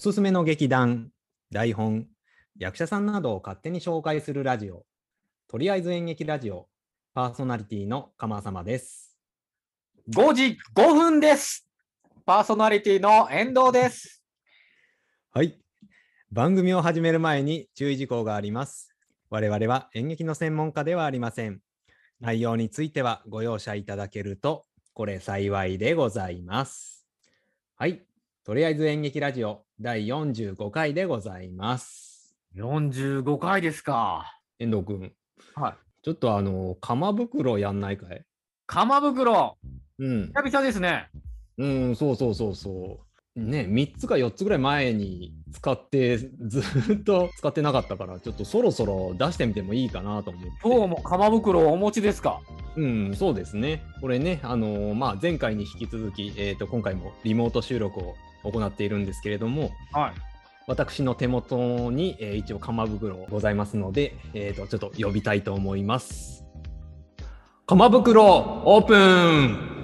すすめの劇団、台本、役者さんなどを勝手に紹介するラジオ、とりあえず演劇ラジオ、パーソナリティの鎌様です。5時5分です。パーソナリティの遠藤です。はい。番組を始める前に注意事項があります。我々は演劇の専門家ではありません。内容についてはご容赦いただけると、これ幸いでございます。はい。とりあえず演劇ラジオ第45回でございます。45回ですか。遠藤くん、はい。ちょっとあの、鎌袋やんないかい？鎌袋、うん。久々ですね。うん、そうそうそうそう。ね、3つか4つぐらい前に使って、ずっと 使ってなかったから、ちょっとそろそろ出してみてもいいかなと思って。今日も鎌袋をお持ちですか？うん、そうですね。これね、あのーまあ、前回に引き続き、えー、と今回もリモート収録を行っているんですけれども、はい。私の手元に、えー一応鎌袋ございますので、えー、とちょっと呼びたいと思います。鎌袋オープン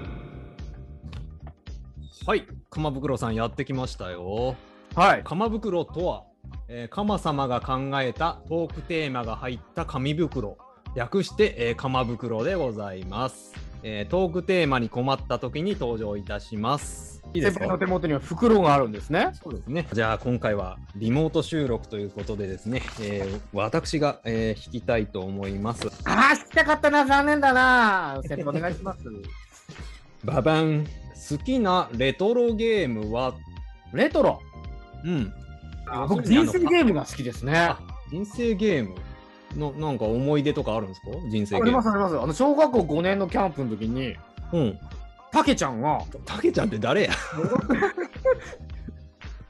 はい、鎌袋さんやってきましたよ。はい。鎌袋とは、えー、鎌様が考えたトークテーマが入った紙袋略して、えー、鎌袋でございます、えートークテーマに困った時に登場いたしますいいですか？先輩の手元には袋があるんですね。そうですねじゃあ今回はリモート収録ということでですね、えー私が、えー弾きたいと思いますああ、聞きたかったな。残念だな。先輩お願いします。ババン好きなレトロゲームは？レトロ？うん僕、人生ゲームが好きですね。あ人生ゲームのなんか思い出とかあるんですか？人生ありますあります。あの小学校5年のキャンプの時に、うんたけちゃんがたけちゃんって誰や？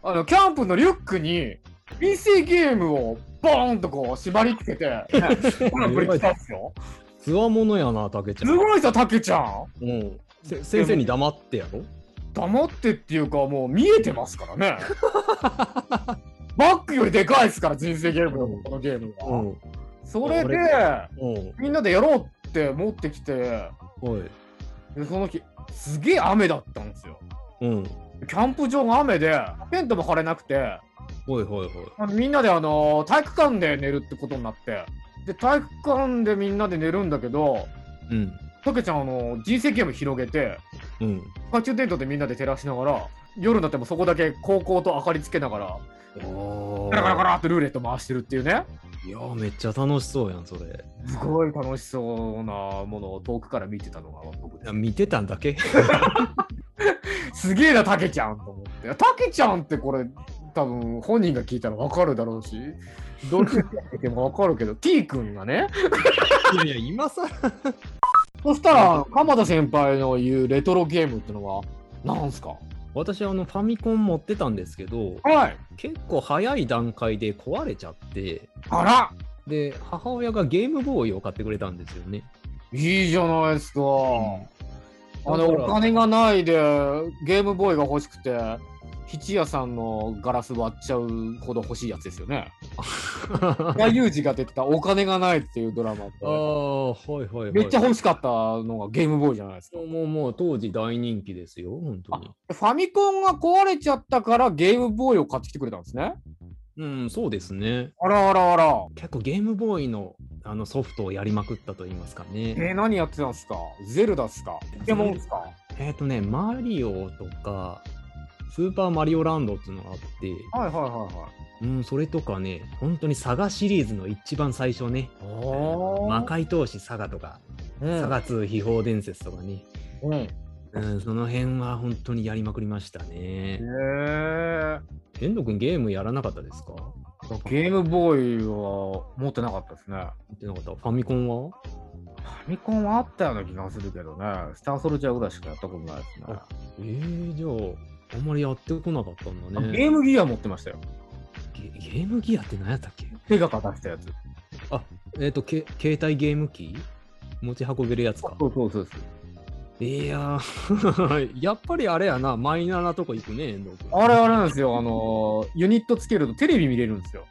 あのキャンプのリュックに人生ゲームをボーンとこう縛り付けて、ね、ほらこれ来たんですよ。つわものやな、たけちゃん。すごいさ、たけちゃん。うん。せ先生に黙ってやろ？黙ってっていうかもう見えてますからね。バックよりでかいですから、人生ゲームのこのゲームは。ん。それで、うん。みんなでやろうって持ってきて。でその日、すげえ雨だったんですよ。うん。キャンプ場が雨で、テントも張れなくて、おいほいほい。あのみんなであの体育館で寝るってことになって、で体育館でみんなで寝るんだけど、うん。たけちゃんあの人生ゲーム広げて、うん。懐中電灯でみんなで照らしながら、夜になってもそこだけ高校と明かりつけながら、おガラガラガラってルーレット回してるっていうね、いやー、めっちゃ楽しそうやん、それ。すごい楽しそうなものを遠くから見てたのが僕で見てたんだけ？す。すげえな、たけちゃんと思って。たけちゃんってこれ、多分本人が聞いたらわかるだろうし、どっちが聞いてもわかるけど、T 君がね、いやいや、今さそしたら、鎌田先輩の言うレトロゲームってのは、なんすか？私、あの、ファミコン持ってたんですけど、はい。結構早い段階で壊れちゃって、あらで、母親がゲームボーイを買ってくれたんですよね。いいじゃないですか。あの、だからお金がないで、ゲームボーイが欲しくて、七屋さんのガラス割っちゃうほど欲しいやつですよね。矢裕二が出てたお金がないっていうドラマああ、はいはいはい。めっちゃ欲しかったのがゲームボーイじゃないですか。もうもう当時大人気ですよ、本当に。ファミコンが壊れちゃったからゲームボーイを買ってきてくれたんですね。うん、そうですね。あらあらあら。結構ゲームボーイのあのソフトをやりまくったと言いますかね。えー、何やってたんですか？ゼルダっすか？ポケモンっすか？えっ、とね、マリオとか、スーパーマリオランドっていうのがあって、はいはいはいはい。うん、それとかね、本当にサガシリーズの一番最初ね、お魔界闘士サガとか、うんサガ2秘宝伝説とかね、うん。うん、その辺は本当にやりまくりましたね。へえ。遠藤君ゲームやらなかったですか？ゲームボーイは持ってなかったですね。やってなかった。ファミコンは？ファミコンはあったような気がするけどね。スターソルジャーぐらいしかやったことないですね。えー、じゃあ、あんまりやってこなかったんだね。ゲームギア持ってましたよ。ゲゲームギアって何やったっけ？手が出したやつ。あ、えっ、とけ、携帯ゲーム機？持ち運べるやつか。そうそうそうそう。いやー、やっぱりあれやな、マイナーなとこ行くね、遠藤君。あれあれなんですよ。あのーユニットつけるとテレビ見れるんですよ。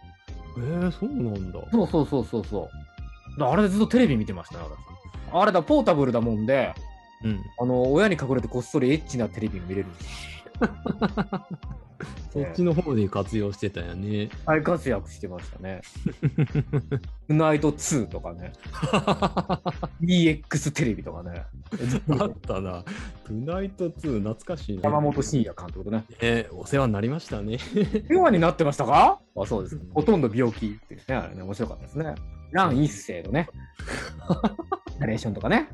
えー、そうなんだ。そうそうそうそうそう。だあれでずっとテレビ見てましたね、私。あれだ、ポータブルだもんで、うん。あの親に隠れてこっそりエッチなテレビが見れるんですよ。そっちの方で活用してたよね。大活躍してましたね。トゥナイト2とかね。EX テレビとかね。あったな。トゥナイト2、懐かしいな。山本晋也監督ね。えお世話になりましたね。世話になってましたか？あ、そうです。ほとんど病気っていうね、あれね、面白かったですね。乱一世のね、ナレーションとかね。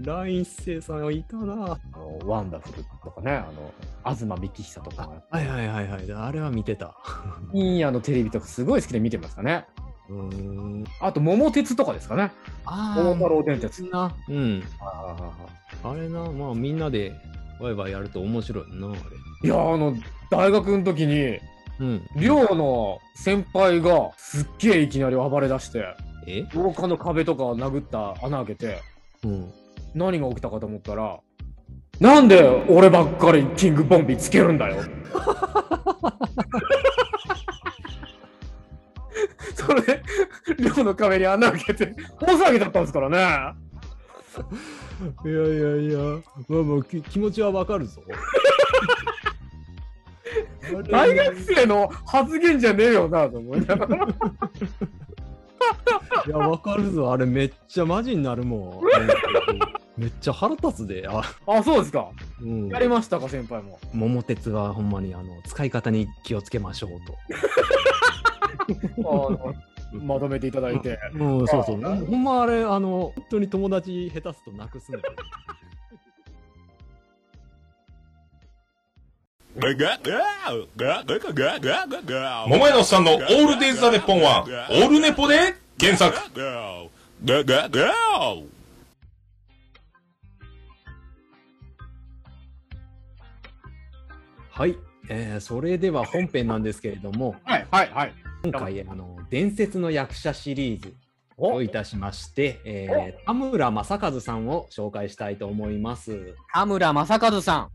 乱一世さんはいたな。あのワンダフルとかね、あの東幹久とか、はいはいはいはい。あれは見てた。深夜のテレビとかすごい好きで見てましたね。うーん。あと、桃鉄とかですかね。あ桃太郎電鉄。な。うん。ああれな、まあみんなでワイワイやると面白いな、あれ。いや、あの、大学の時に、うん。寮の先輩がすっげえいきなり暴れ出して、え？廊下の壁とか殴った穴開けて、うん。何が起きたかと思ったら、なんで俺ばっかりキングボンビーつけるんだよ。それで、寮の壁に穴開けて、大騒ぎだったんですからね。いやいやいや、まあまあき気持ちはわかるぞ。大学生の発言じゃねえよなと思いながら。いや、わかるぞ。あれめっちゃマジになるもん。めっちゃ腹立つで。あ、あ、そうですか。うん。やりましたか、先輩も。桃鉄はほんまにあの使い方に気をつけましょうあのまとめていただいて。と。うん、そうそう。ほんまあれ、あの、本当に友達下手すとなくすので。桃屋のおっさんのオールデイズ・ザ・ネッポンは、オールネポで原作。はい。えーそれでは本編なんですけれども、はい、はい、はい。今回、あの、伝説の役者シリーズといたしまして、えー田村正和さんを紹介したいと思います。田村正和さん。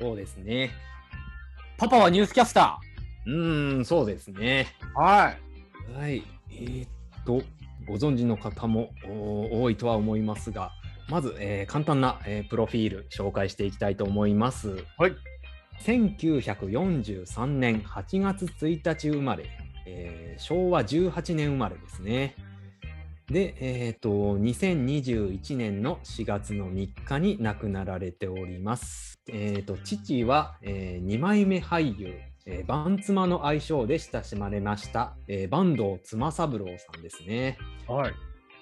そうですね。パパはニュースキャスタうーん、そうですね。ー。はい。はい。えーっと、ご存知の方もお多いとは思いますが、まず、えー簡単な、えープロフィール紹介していきたいと思います。はい。1943年8月1日生まれ、えー昭和18年生まれですね。で、えーっと、2021年の4月の3日に亡くなられております。えーっと、父は、え2枚目俳優、えー、バン妻の愛称で親しまれました、えー、坂東妻三郎さんですね。はい。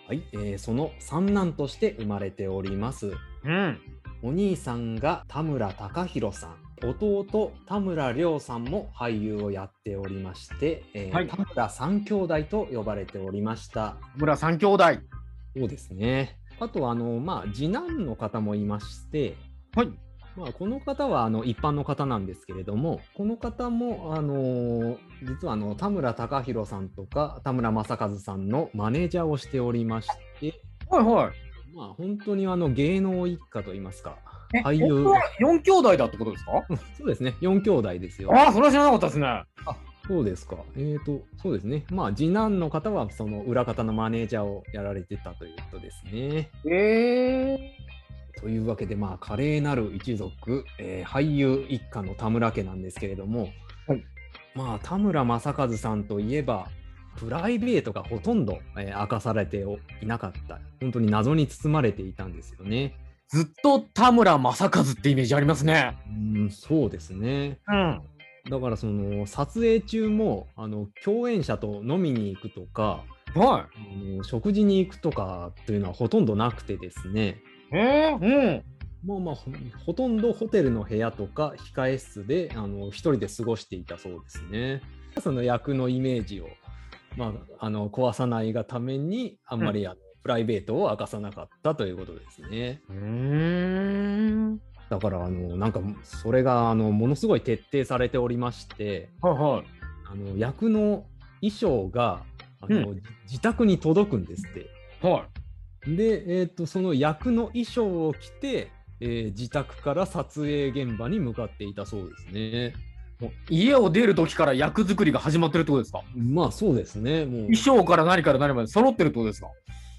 はい、えーその三男として生まれております。うん。お兄さんが田村隆弘さん、弟田村亮さんも俳優をやっておりまして、えーはい田村三兄弟と呼ばれておりました。田村三兄弟。そうですね。あとあのまあ次男の方もいまして、はい。まあ、この方はあの一般の方なんですけれども、この方も、あのー実はあの田村隆弘さんとか田村正和さんのマネージャーをしておりまして、はい、はい。まあ、本当にあの芸能一家といいますか、え俳優四兄弟だってことですか？そうですね、4兄弟ですよ。ああ、それは知らなかったですね。そうですか。えっ、と、そうですね。まあ、次男の方はその裏方のマネージャーをやられてたということですね。ええというわけで、まあ、華麗なる一族、えー俳優一家の田村家なんですけれども、はいまあ、田村正和さんといえば、プライベートがほとんど、えー明かされていなかった、本当に謎に包まれていたんですよね。ずっと田村正和ってイメージありますね。うん、そうですね。うん。だから、その撮影中もあの共演者と飲みに行くとか、はあの食事に行くとかというのはほとんどなくてですね。い。ええまあまあほほとんどホテルの部屋とか控え室であの一人で過ごしていたそうですね。その役のイメージを、まあ、あの壊さないがためにあんまりあの、プライベートを明かさなかったということですね。だからあのなんかそれがあのものすごい徹底されておりましてはいはい。あの役の衣装があの、自宅に届くんですって。はで、えー、とその役の衣装を着て、えー自宅から撮影現場に向かっていたそうですね。い。もう家を出る時から役作りが始まってるってことですか？まあそうですね。もう衣装から何から何まで揃ってるってことですか？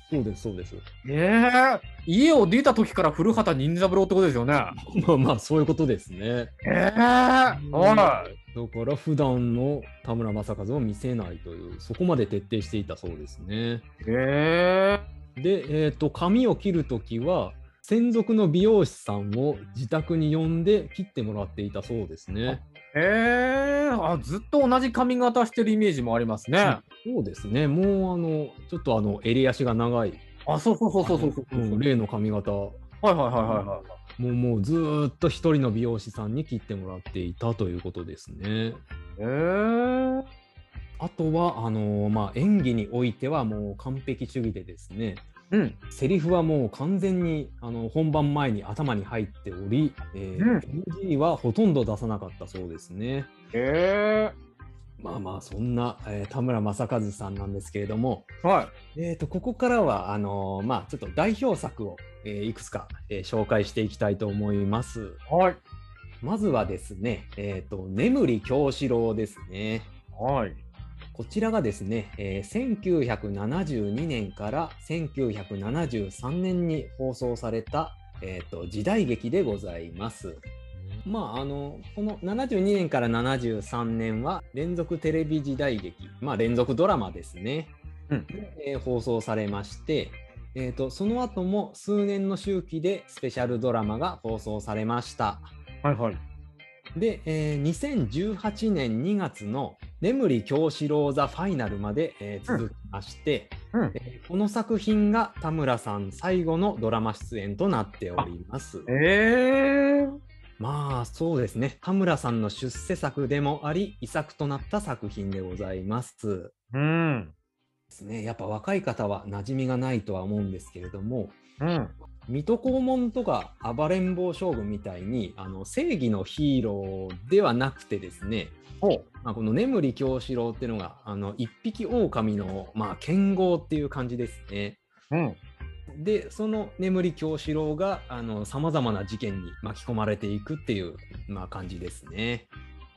そうです、そうです。ええ家を出た時から古畑任三郎ってことですよね。まあまあそういうことですね。ええはだから普段の田村正和を見せないという、そこまで徹底していたそうですね。へえ。で、えー、と髪を切るときは、専属の美容師さんを自宅に呼んで切ってもらっていたそうですね。へえ。あ、ずっと同じ髪型してるイメージもありますね。そうですね、もうあのちょっとあの襟足が長い、あ、そうそうそうそうそうそう。うん例の髪型、もはいはいはいはいはい。うもうずーっと一人の美容師さんに切ってもらっていたということですね。へえ。あとはあのまあ、演技においてはもう完璧主義でですね、うん。セリフはもう完全にあの本番前に頭に入っており、えーうん NG はほとんど出さなかったそうですね。へえ。まあまあそんな、えー田村正和さんなんですけれども、はい。えー、とここからはあのーまあちょっと代表作を、えーいくつか、えー紹介していきたいと思います。はい。まずはですね、えー、と眠り京志郎ですね。はい。こちらがですね、えー1972年から1973年に放送された、えー、と時代劇でございます。まあ、あのこの72年から73年は連続テレビ時代劇、まあ、連続ドラマですね、うんでえー放送されまして、えー、とその後も数年の周期でスペシャルドラマが放送されました。はいはい。で、えー2018年2月の「眠り京志郎ザファイナル」まで、えー続きまして、うん。えーこの作品が田村さん最後のドラマ出演となっております。ええ。まあそうですね田村さんの出世作でもあり遺作となった作品でございます。うん。ですね、やっぱ若い方は馴染みがないとは思うんですけれどもうん。水戸黄門とか暴れん坊将軍みたいにあの正義のヒーローではなくてですね。まあ、この眠り京志郎っていうのがあの一匹狼の、まあ、剣豪っていう感じですね。うん。でその眠り京志郎がさまざまな事件に巻き込まれていくっていう、まあ、感じですね。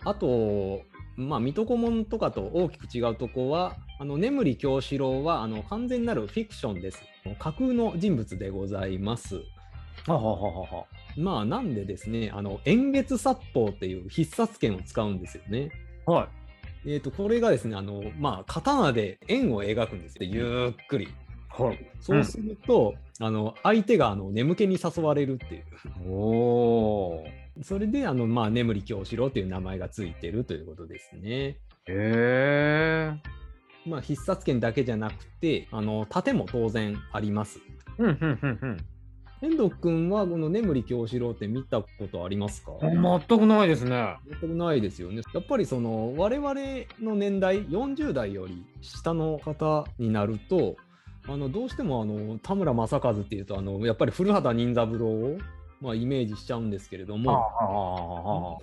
あと、まあ、水戸黄門とかと大きく違うとこはあの眠り京志郎はあの完全なるフィクションです。架空の人物でございます。ははははは。まあなんでですねあの円月殺法っていう必殺剣を使うんですよね。はえー、とこれがですね、あのまあ、刀で円を描くんですよ、ゆっくり。い。はい。そうすると、あの相手があの眠気に誘われるっていう。おお。それであの、まあ、眠り京志郎という名前がついてるということですね。へえ。まあ、必殺剣だけじゃなくて、あの盾も当然あります。うんうんうんうん。遠藤君はこの眠り京志郎って見たことありますか？全くないですね。全くないですよね。やっぱりその我々の年代40代より下の方になるとあのどうしてもあの田村正和っていうとあのやっぱり古畑任三郎を、まあ、イメージしちゃうんですけれども、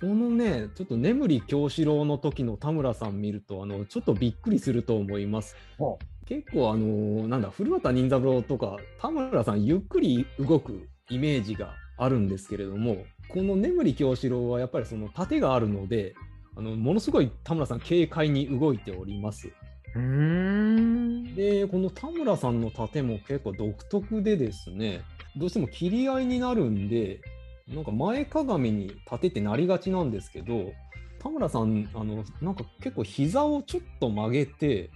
このねちょっと眠り京志郎の時の田村さん見るとあのちょっとびっくりすると思います。は結構あのなんだ古畑任三郎とか田村さんゆっくり動くイメージがあるんですけれどもこの眠り京志郎はやっぱりその盾があるのであのものすごい田村さん軽快に動いております。うーん。でこの田村さんの盾も結構独特でですねどうしても切り合いになるんでなんか前かがみに盾ってなりがちなんですけど田村さんあのなんか結構膝をちょっと曲げて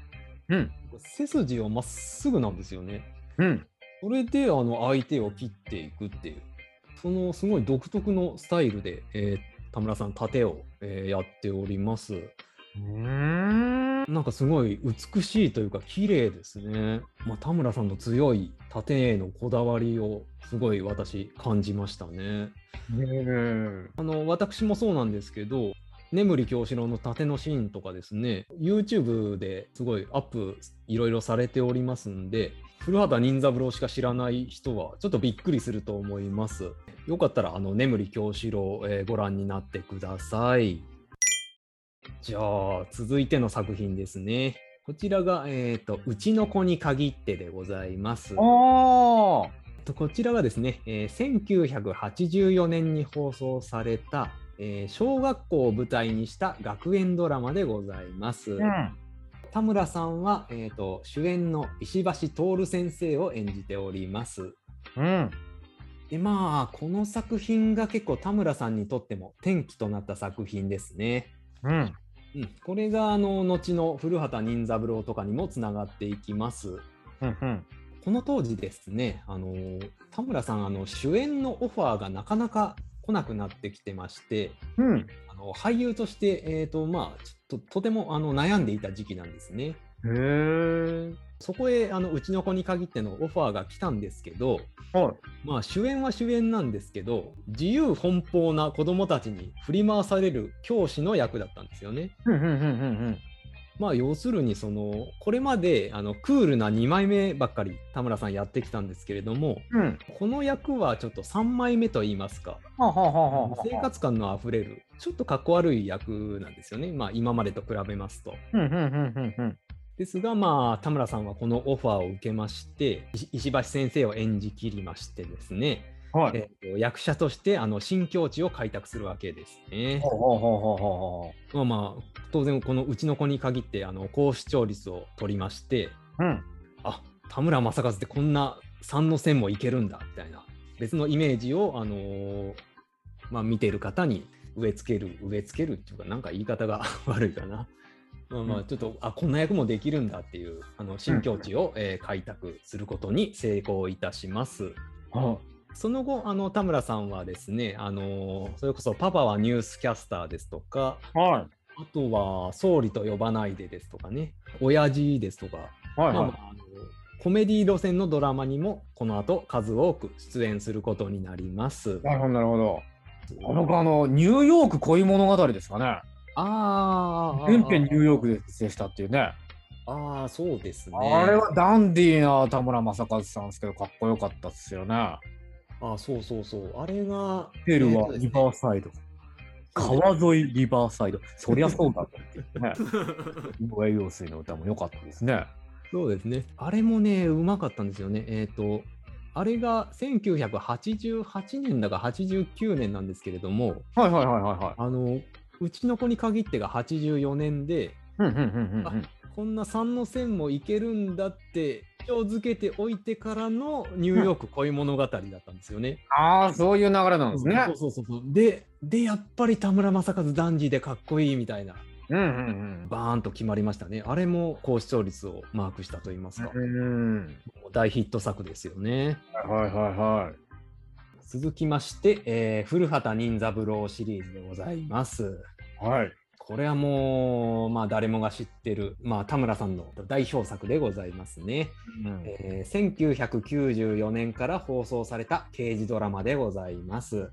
うん。背筋をまっすぐなんですよね。うん。それであの相手を切っていくっていう、そのすごい独特のスタイルで、えー田村さん、盾を、えーやっております。うーん。なんかすごい美しいというか、綺麗ですね。まあ、田村さんの強い盾へのこだわりをすごい私感じましたね。うん。あの私もそうなんですけど、眠り京志郎の盾のシーンとかですね、YouTube ですごいアップいろいろされておりますんで、古畑任三郎しか知らない人はちょっとびっくりすると思います。よかったら、あの、眠り京志郎、えーご覧になってください。じゃあ、続いての作品ですね。こちらが、えっ、と、うちの子に限ってでございます。こちらがですね、えー1984年に放送された、えー小学校を舞台にした学園ドラマでございます。うん。田村さんは、えーと主演の石橋徹先生を演じております。うん。でまあこの作品が結構田村さんにとっても転機となった作品ですね。うん。うん、これがあの後の古畑任三郎とかにもつながっていきます。うんうん。この当時ですね、あの田村さんあの主演のオファーがなかなか来なくなってきてまして、うん。あの俳優として、えーとまあ、ちょっととてもあの悩んでいた時期なんですね。へえ。そこへあのうちの子に限ってのオファーが来たんですけど、はい。まあ、主演は主演なんですけど自由奔放な子供たちに振り回される教師の役だったんですよね。まあ要するにそのこれまであのクールな2枚目ばっかり田村さんやってきたんですけれどもうん。うん。この役はちょっと3枚目と言いますか生活感のあふれるちょっとかっこ悪い役なんですよね、まあ、今までと比べますと。ですがまあ田村さんはこのオファーを受けまして石石橋先生を演じきりましてですね、はい。えーと役者としてあの新境地を開拓するわけですね。まあまあ当然このうちの子に限ってあの高視聴率を取りましてう。うん。あ田村正和ってこんな3の線もいけるんだみたいな別のイメージを、あのーまあ、見ている方に植え付ける植え付けるっていうかなんか言い方が 悪いかな。まあまあちょっと、あこんな役もできるんだっていうあの新境地を、えー開拓することに成功いたします。はその後あの田村さんはですね、あのーそれこそ「パパはニュースキャスター」ですとかい。はあとは「総理と呼ばないで」ですとかね「親父」ですとかコメディ路線のドラマにもこの後数多く出演することになりますい。。なるほど、なるほど。あの、あの、ニューヨーク恋物語ですかね。ああ、全編ニューヨークで出演したっていうね。ああ、そうですね。あれはダンディーな田村正和さんですけど、かっこよかったっすよね。ああ、そうそうそう。あれが、ペルはリバーサイド。川沿いリバーサイド。そりゃそうだってね。井上陽水の歌も良かったですね。そうですね。あれもね、うまかったんですよね。えっ、と、あれが1988年だか89年なんですけれども、はいはいはいはいはい。あの、うちの子に限ってが84年で、うんうんうんうんうん。こんな3の線もいけるんだって、印象づけておいてからのニューヨーク恋物語だったんですよね。ああ、そういう流れなんですねそう。そうそう。で、で、やっぱり田村正和ダンディでかっこいいみたいな、うんうんバーンと決まりましたね。あれも高視聴率をマークしたと言いますか、うん。うん。大ヒット作ですよね。はいはいはい。続きまして、えー古畑任三郎シリーズでございます。はい。これはもう、まあ、誰もが知ってる、まあ、田村さんの代表作でございますね。うんえー1994年から放送された刑事ドラマでございます。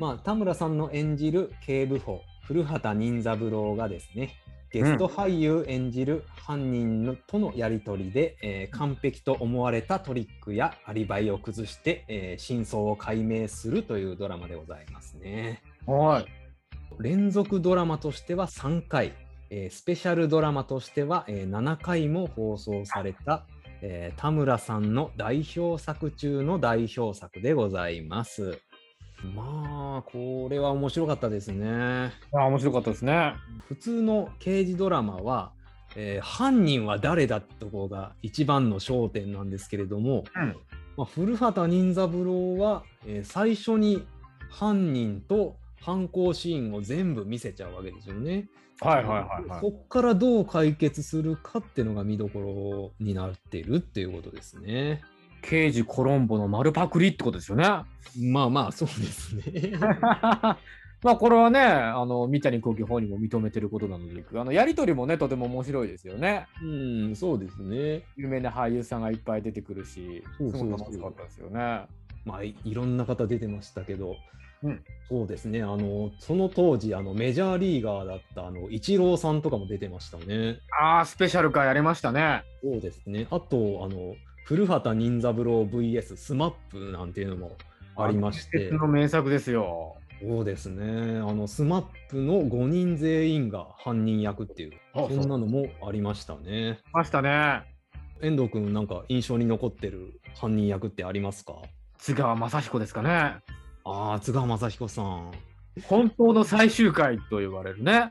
まあ、田村さんの演じる警部補古畑任三郎がですねゲスト俳優演じる犯人のとのやり取りで、えー完璧と思われたトリックやアリバイを崩して、えー真相を解明するというドラマでございますね。はい。連続ドラマとしては3回、えースペシャルドラマとしては、えー7回も放送された、えー田村さんの代表作中の代表作でございます。まあ、これは面白かったですね。あ面白かったですね。普通の刑事ドラマは、えー犯人は誰だってところが一番の焦点なんですけれども、うん。まあ、古畑任三郎は、えー最初に犯人と犯行シーンを全部見せちゃうわけですよね。はいはいはいはい。そこからどう解決するかっていうのが見どころになっているっていうことですね。刑事コロンボの丸パクリってことですよね。まあまあそうですね。まあこれはね、あの三谷幸喜本人も認めてることなので、あのやりとりもね、とても面白いですよね。うん、そうですね。有名な俳優さんがいっぱい出てくるし、そうそうそうすごい楽しかったですよね。まあいいろんな方出てましたけど、うんそうですね。あのその当時あのメジャーリーガーだったあのイチローさんとかも出てましたね。ああ、スペシャル回やりましたね。そうですね。あと、あの、古畑任三郎 VS SMAP なんていうのもありましての名作ですよ。そうですね。あの、 SMAP の5人全員が犯人役っていう、あそんなのもありましたね。ましたね。遠藤君、なんか印象に残ってる犯人役ってありますか？津川雅彦ですかね。ああ、津川雅彦さん。本当の最終回と言われるね。あ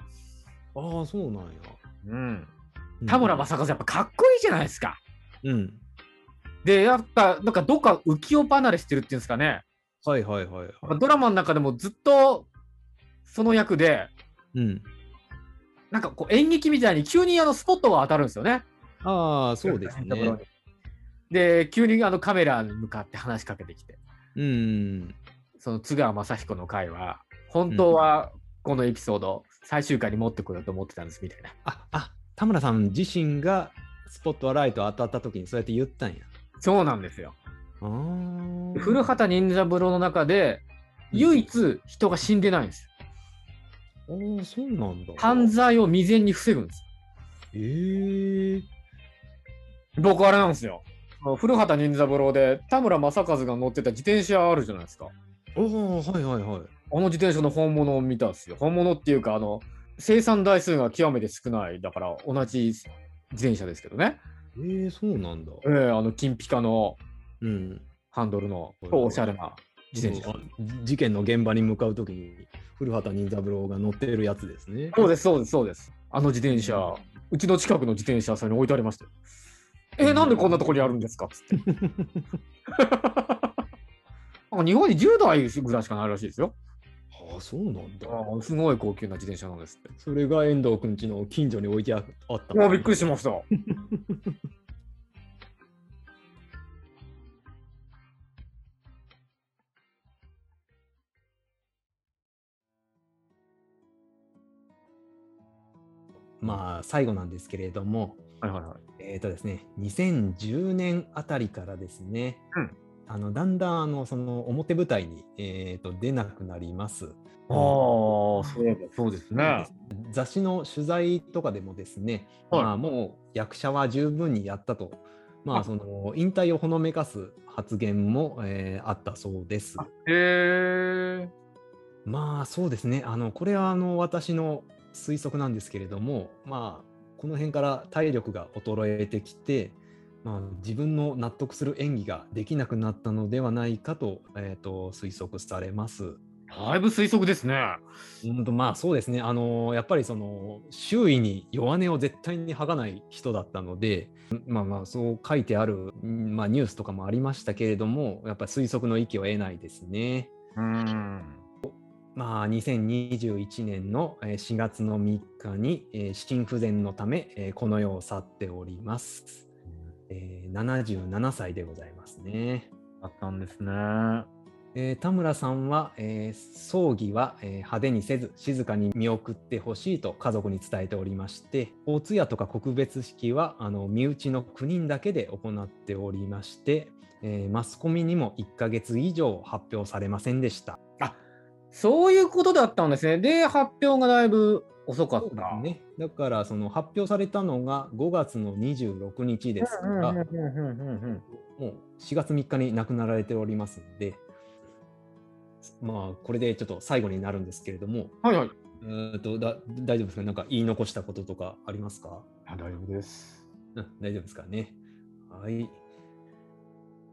あ、そうなんや。うん。うん田村正和やっぱかっこいいじゃないですか。うん。で、やっぱ、なんかどっか浮世離れしてるっていうんですかね。はいはいはいはい。ドラマの中でもずっとその役で、うん。なんかこう演劇みたいに急にあのスポットが当たるんですよね。ああ、そうですね。で、急にあのカメラに向かって話しかけてきて、うん。その津川雅彦の回は、本当はこのエピソード、最終回に持ってこようと思ってたんですみたいな。あ、あ、田村さん自身がスポットライト当たった時にそうやって言ったんや。そうなんですよ。あー古畑任三郎の中で、唯一人が死んでないんです。あーそうなんだ。犯罪を未然に防ぐんです。ええ僕あれなんですよ。古畑任三郎で田村正和が乗ってた自転車あるじゃないですか。おおはいはいはい。あの自転車の本物を見たんですよ。本物っていうか、あの、生産台数が極めて少ない。だから同じ自転車ですけどね。ええそうなんだ。ええあの、金ピカのうん。ハンドルのはいおしゃれな自転車あ。事件の現場に向かう時に古畑任三郎が乗ってるやつですね。そうです、そうです、そうです。あの自転車、うちの近くの自転車屋さんに置いてありましたよ。え、なんでこんなとこにあるんですか？っつって。なんか日本に10台ぐらいしかないらしいですよ。そうなんだ。あすごい高級な自転車なんですって。それが遠藤くんちの近所に置いてああった。もうびっくりしました。まあ、最後なんですけれども、はいはいはい。えっ、とですね、2010年あたりからですね、うんあのだんだんあのその表舞台に、えー、と出なくなります。ああ、そういえばそうですね。雑誌の取材とかでもですね、はいまあ、もう役者は十分にやったと、まあ、あその引退をほのめかす発言も、えーあったそうです。へえ。まあそうですね、あのこれはあの私の推測なんですけれども、まあ、この辺から体力が衰えてきて、まあ、自分の納得する演技ができなくなったのではないかと,、えー、と推測されます。だいぶ推測ですね。うんとまあそうですね、あのやっぱりその周囲に弱音を絶対に吐かない人だったので、まあまあそう書いてある、うんまあ、ニュースとかもありましたけれども、やっぱり推測の域を得ないですね。うん。まあ、2021年のえー4月の3日に、えー心不全のため、えーこの世を去っております。えー77歳でございますね。あったんですね。えー田村さんは、えー葬儀は、えー派手にせず静かに見送ってほしいと家族に伝えておりまして大通夜とか告別式はあの身内の9人だけで行っておりまして、えーマスコミにも1ヶ月以上発表されませんでした。そういうことだったんですね。で、発表がだいぶ遅かった。ね。だからその発表されたのが5月の26日ですから、もう4月3日に亡くなられておりますので、まあこれでちょっと最後になるんですけれども、はいはい。えーとだ大丈夫ですか？なんか言い残したこととかありますか、あ大丈夫です。うん、大丈夫ですかね。はい。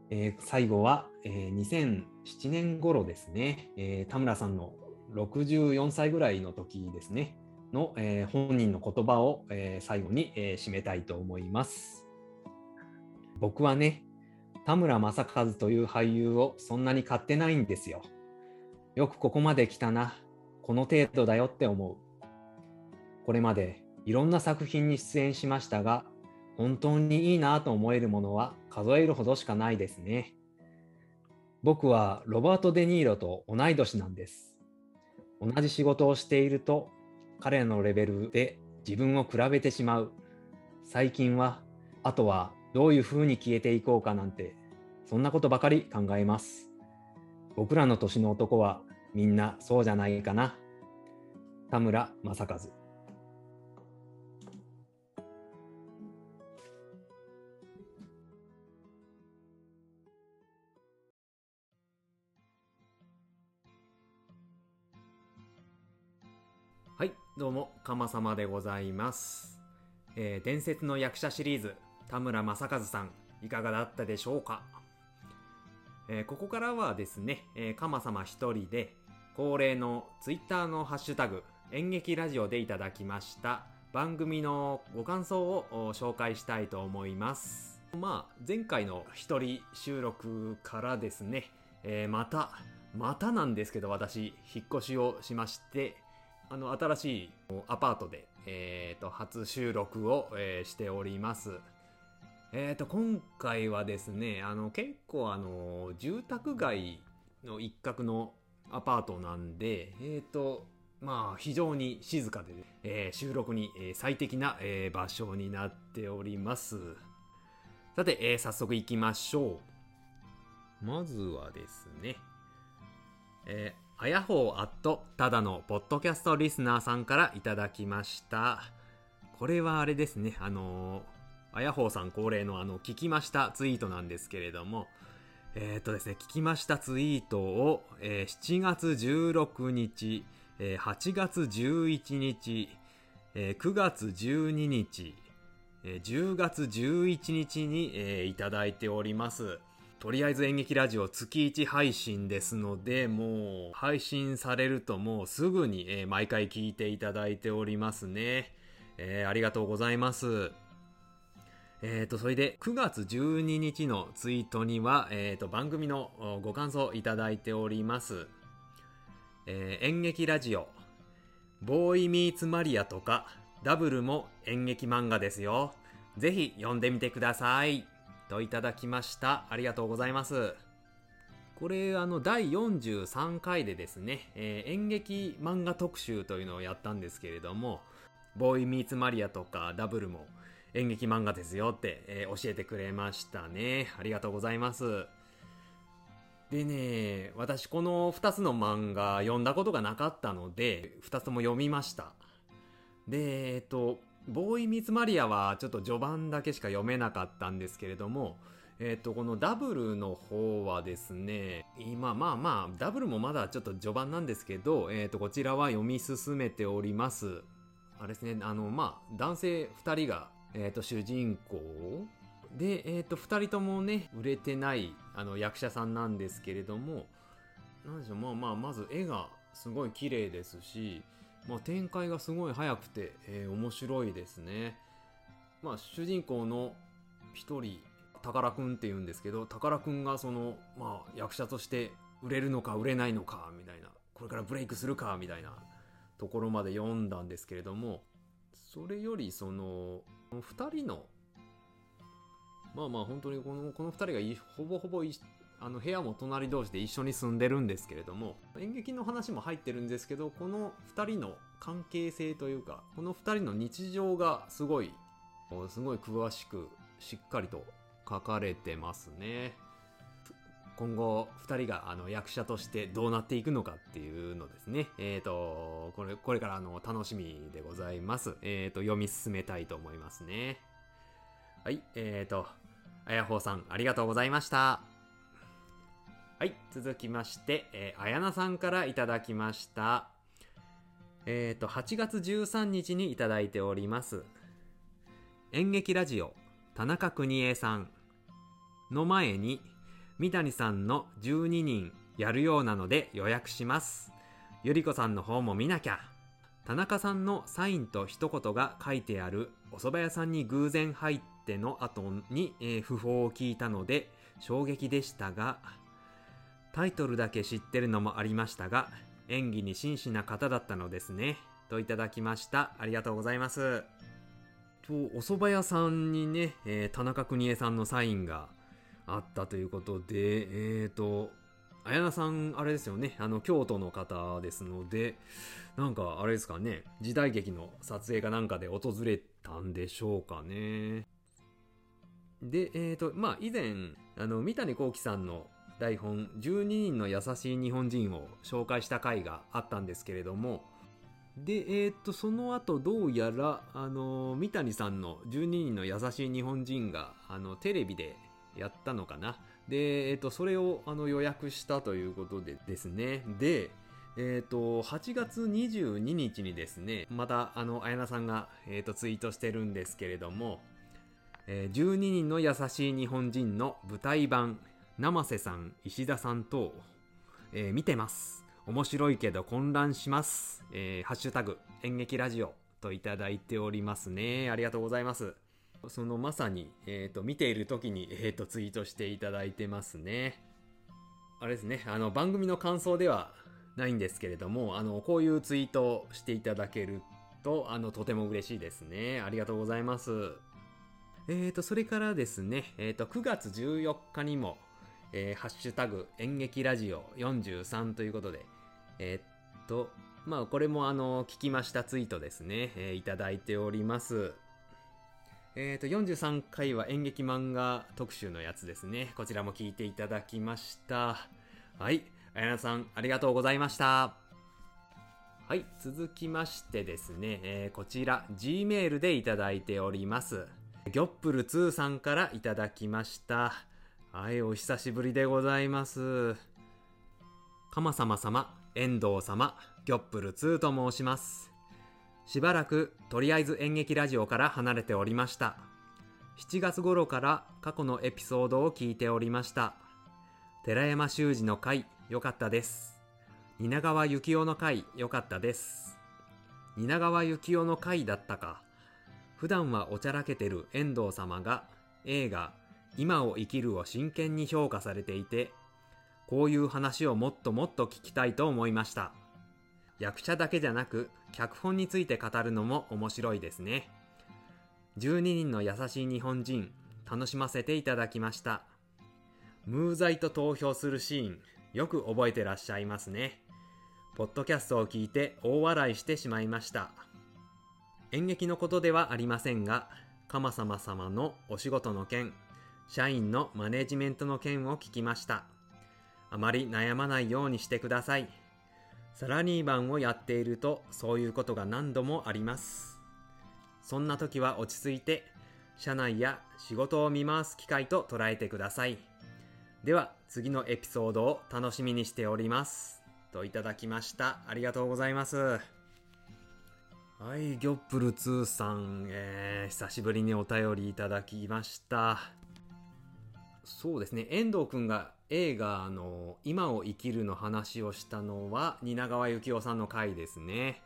えー最後は、えー2007年頃ですね、えー田村さんの64歳ぐらいの時ですね、の、えー本人の言葉を、えー最後に、えー締めたいと思います。僕はね、田村正和という俳優をそんなに買ってないんですよ。よくここまで来たな。この程度だよって思う。これまでいろんな作品に出演しましたが、本当にいいなと思えるものは数えるほどしかないですね。僕はロバート・デ・ニーロと同い年なんです。同じ仕事をしていると彼のレベルで自分を比べてしまう。最近は、あとはどういう風に消えていこうかなんて、そんなことばかり考えます。僕らの年の男はみんなそうじゃないかな。田村正和。はい、どうも、かまさまでございます。えー伝説の役者シリーズ、田村正和さん、いかがだったでしょうか、えーここからはですね、えー、かまさま一人で、恒例のツイッターのハッシュタグ、演劇ラジオでいただきました番組のご感想を紹介したいと思います。まあ、前回の一人収録からですね、えーまた、またなんですけど私、引っ越しをしまして、あの新しいアパートで、えー、と初収録を、えーしております。えー、と今回はですねあの結構あの住宅街の一角のアパートなんでえっ、とまあ非常に静かで、えー収録にえー最適な、えー場所になっております。さて、えー早速行きましょう。まずはですね、えー、あやほうアットただのポッドキャストリスナーさんからいただきました。これはあれですね、あのーあやほうさん恒例のあの、聞きましたツイートなんですけれども、えっ、とですね、聞きましたツイートを、えー7月16日、えー8月11日、えー9月12日、えー10月11日に、えーいただいております。とりあえず演劇ラジオ月1配信ですので、もう配信されるともうすぐに、えー毎回聞いていただいておりますね。えーありがとうございます。えーと、それで9月12日のツイートには、えーと、番組のご感想いただいております。えー演劇ラジオ、ボーイミーツマリアとか、ダブルも演劇漫画ですよ。ぜひ読んでみてください。といただきました。ありがとうございます。これ、あの、第43回でですね、えー演劇漫画特集というのをやったんですけれども、ボーイミーツマリアとかダブルも演劇漫画ですよって、えー教えてくれましたね。ありがとうございます。でね、私この2つの漫画読んだことがなかったので、2つとも読みました。で、えっと、ボーイ・ミツ・マリアはちょっと序盤だけしか読めなかったんですけれども、えっと、このダブルの方はですね、今、まあまあ、ダブルもまだちょっと序盤なんですけど、えっと、こちらは読み進めております。あれですね、あの、まあ、男性2人が、えっと、主人公で、えっと、2人ともね、売れてない、あの、役者さんなんですけれども、なんでしょう、まあまあ、まず絵がすごい綺麗ですし、まあ、展開がすごい早くて、えー面白いですね。まあ、主人公の一人、宝くんって言うんですけど、宝くんがその、まあ、役者として売れるのか売れないのか、みたいな、これからブレイクするか、みたいなところまで読んだんですけれども、それよりその、2人の、まあまあ本当にこの、この2人がいほぼほぼあの部屋も隣同士で一緒に住んでるんですけれども演劇の話も入ってるんですけどこの2人の関係性というかこの2人の日常がすごいすごい詳しくしっかりと書かれてますね。今後2人があの役者としてどうなっていくのかっていうのですねえっ、とこれこれからあの楽しみでございますえっ、と読み進めたいと思いますねはいえっ、とあやほうさんありがとうございましたはい、続きまして、えー、あやなさんからいただきました。えっ、と、8月13日にいただいております。演劇ラジオ、田中邦衛さんの前に、三谷さんの12人やるようなので予約します。ゆりこさんの方も見なきゃ。田中さんのサインと一言が書いてあるお蕎麦屋さんに偶然入っての後に、えー訃報を聞いたので衝撃でしたが、タイトルだけ知ってるのもありましたが、演技に真摯な方だったのですね。といただきました。ありがとうございます。と、お蕎麦屋さんにね、えー田中邦衛さんのサインがあったということで、えーと、あやなさん、あれですよね、あの、京都の方ですので、なんか、あれですかね、時代劇の撮影かなんかで訪れたんでしょうかね。で、えーと、まあ、以前、あの、三谷幸喜さんの台本12人の優しい日本人を紹介した回があったんですけれどもでえっ、とその後どうやらあの三谷さんの12人の優しい日本人があのテレビでやったのかな。でえっ、とそれをあの予約したということでですね。でえっ、と8月22日にですねまたあの綾菜さんが、えー、とツイートしてるんですけれどもえー12人の優しい日本人の舞台版生瀬さん石田さんと、えー見てます。面白いけど混乱します、えーハッシュタグ演劇ラジオといただいておりますね。ありがとうございます。そのまさに、えー、と見ている時に、えー、とツイートしていただいてますねあれですねあの番組の感想ではないんですけれども、あの、こういうツイートしていただけると、あの、とても嬉しいですね。ありがとうございます。えーと、それからですね、えーと、9月14日にも、えー、ハッシュタグ演劇ラジオ43ということで、えー、っと、まあ、これもあの、聞きましたツイートですね、えー、いただいております。えーと、43回は演劇漫画特集のやつですね。こちらも聞いていただきました。はい。あやなさん、ありがとうございました。はい。続きましてですね、えーこちら、Gmail でいただいております。ギョップル2さんからいただきました。はい、お久しぶりでございます。かまさま様、遠藤様、ギョップル2と申します。しばらく、とりあえず演劇ラジオから離れておりました。7月頃から過去のエピソードを聞いておりました。寺山修司の回、良かったです。蜷川幸雄の回、良かったです。蜷川幸雄の回だったか。普段はおちゃらけてる遠藤様が映画今を生きるを真剣に評価されていて、こういう話をもっともっと聞きたいと思いました。役者だけじゃなく、脚本について語るのも面白いですね。12人の優しい日本人、楽しませていただきました。ムーザイと投票するシーン、よく覚えてらっしゃいますね。ポッドキャストを聞いて大笑いしてしまいました。演劇のことではありませんが、かまさま様のお仕事の件、社員のマネジメントの件を聞きました。あまり悩まないようにしてください。サラリーマンをやっているとそういうことが何度もあります。そんな時は落ち着いて、社内や仕事を見回す機会と捉えてください。では、次のエピソードを楽しみにしております。といただきました。ありがとうございます。はい、ギョップル2さん、えー、久しぶりにお便りいただきました。そうですね、遠藤くんが映画の、今を生きるの話をしたのは、蜷川幸雄さんの回ですね。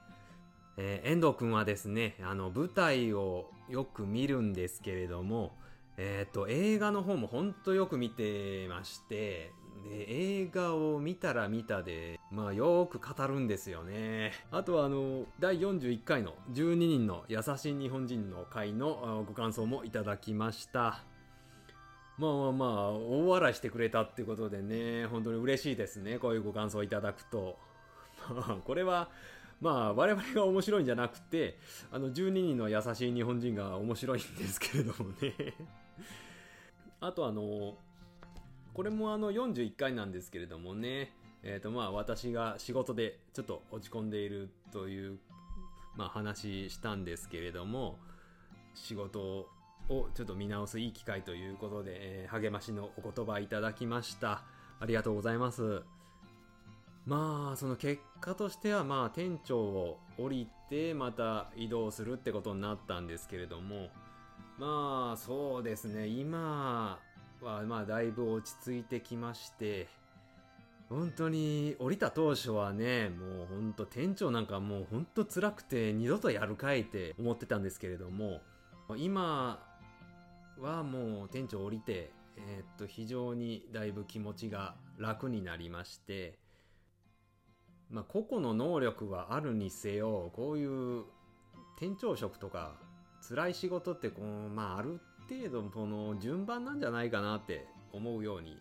えー遠藤くんはですね、あの、舞台をよく見るんですけれども、えっ、と、映画の方もほんとよく見てまして、で、映画を見たら見たで、まあよく語るんですよね。あとはあの、第41回の12人の優しい日本人の回のご感想もいただきました。まあまあまあ、大笑いしてくれたってことでね、本当に嬉しいですね。こういうご感想いただくと。まあ、これは、まあ、我々が面白いんじゃなくて、あの、12人の優しい日本人が面白いんですけれどもね。あとあの、これもあの41回なんですけれどもね、えっ、とまあ私が仕事でちょっと落ち込んでいるという、まあ話したんですけれども、仕事をちょっと見直すいい機会ということで、えー励ましのお言葉いただきました。ありがとうございます。まあ、その結果としては、まあ、店長を降りて、また移動するってことになったんですけれども、まあ、そうですね、今は、まあ、だいぶ落ち着いてきまして、本当に降りた当初はね、もう本当店長なんかもう本当辛くて二度とやるかいって思ってたんですけれども、今はもう店長降りて、えーっと、非常にだいぶ気持ちが楽になりまして、まあ、個々の能力はあるにせよ、こういう店長職とか辛い仕事ってこう、まあ、ある程度この順番なんじゃないかなって思うように、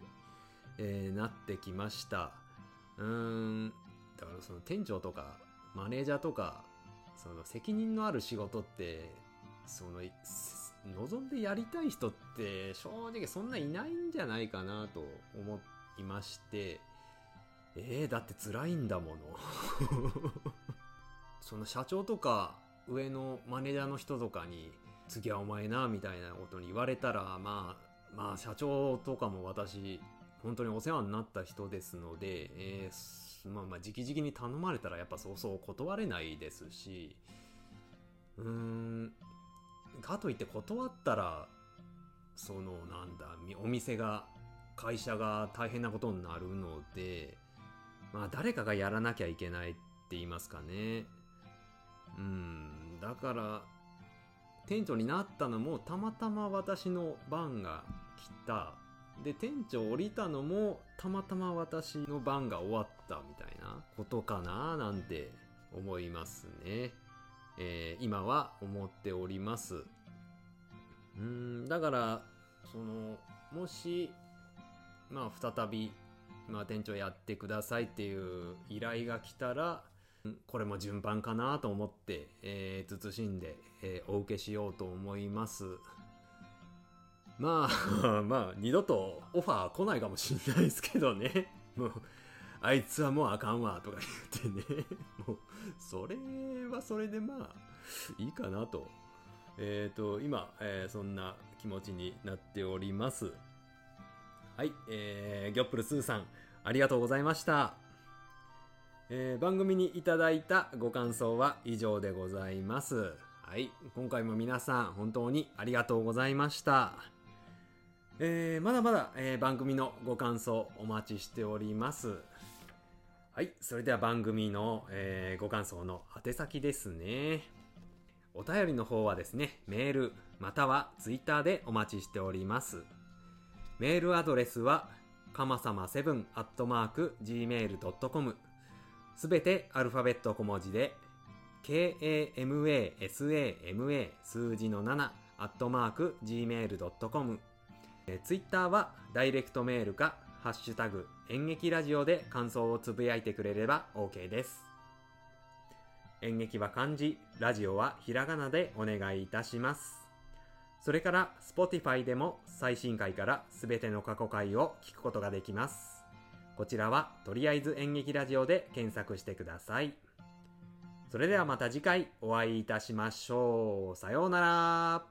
えーなってきました。うーん、だからその店長とかマネージャーとか、その責任のある仕事って、その、望んでやりたい人って正直そんないないんじゃないかなと思いまして、えー、だって辛いんだもの。その社長とか上のマネージャーの人とかに、次はお前な、みたいなことに言われたら、まあ、まあ社長とかも私、本当にお世話になった人ですので、えーまあまあ、直々に頼まれたらやっぱそうそう断れないですし、うーん、かといって断ったら、そのなんだ、お店が、会社が大変なことになるので、まあ誰かがやらなきゃいけないって言いますかね。うん、だから、店長になったのもたまたま私の番が来た。で、店長降りたのもたまたま私の番が終わったみたいなことかななんて思いますね。えー今は思っております。うん、だから、その、もし、まあ、再び、まあ、店長やってくださいっていう依頼が来たら、これも順番かなと思って、えー、慎んで、えーお受けしようと思います。まあ、まあ、二度とオファー来ないかもしんないですけどね。もう、あいつはもうあかんわ、とか言ってね。もう、それはそれでまあ、いいかなと。えっ、と、今、えーそんな気持ちになっております。はい、えー、ギョップルスーさん、ありがとうございました。えー番組にいただいたご感想は以上でございます。はい、今回も皆さん本当にありがとうございました。えーまだまだ、えー番組のご感想お待ちしております。はい、それでは番組の、えーご感想の宛先ですね。お便りの方はですね、メールまたはツイッターでお待ちしております。メールアドレスは、かまさま7アットマーク gmail.com すべてアルファベット小文字で、k-a-m-a-s-a-m-a 数字の7アットマーク gmail.com ツイッターはダイレクトメールか、ハッシュタグ演劇ラジオで感想をつぶやいてくれれば OK です。演劇は漢字、ラジオはひらがなでお願いいたします。それから、Spotify でも最新回からすべての過去回を聞くことができます。こちらは、とりあえず演劇ラジオで検索してください。それではまた次回お会いいたしましょう。さようなら。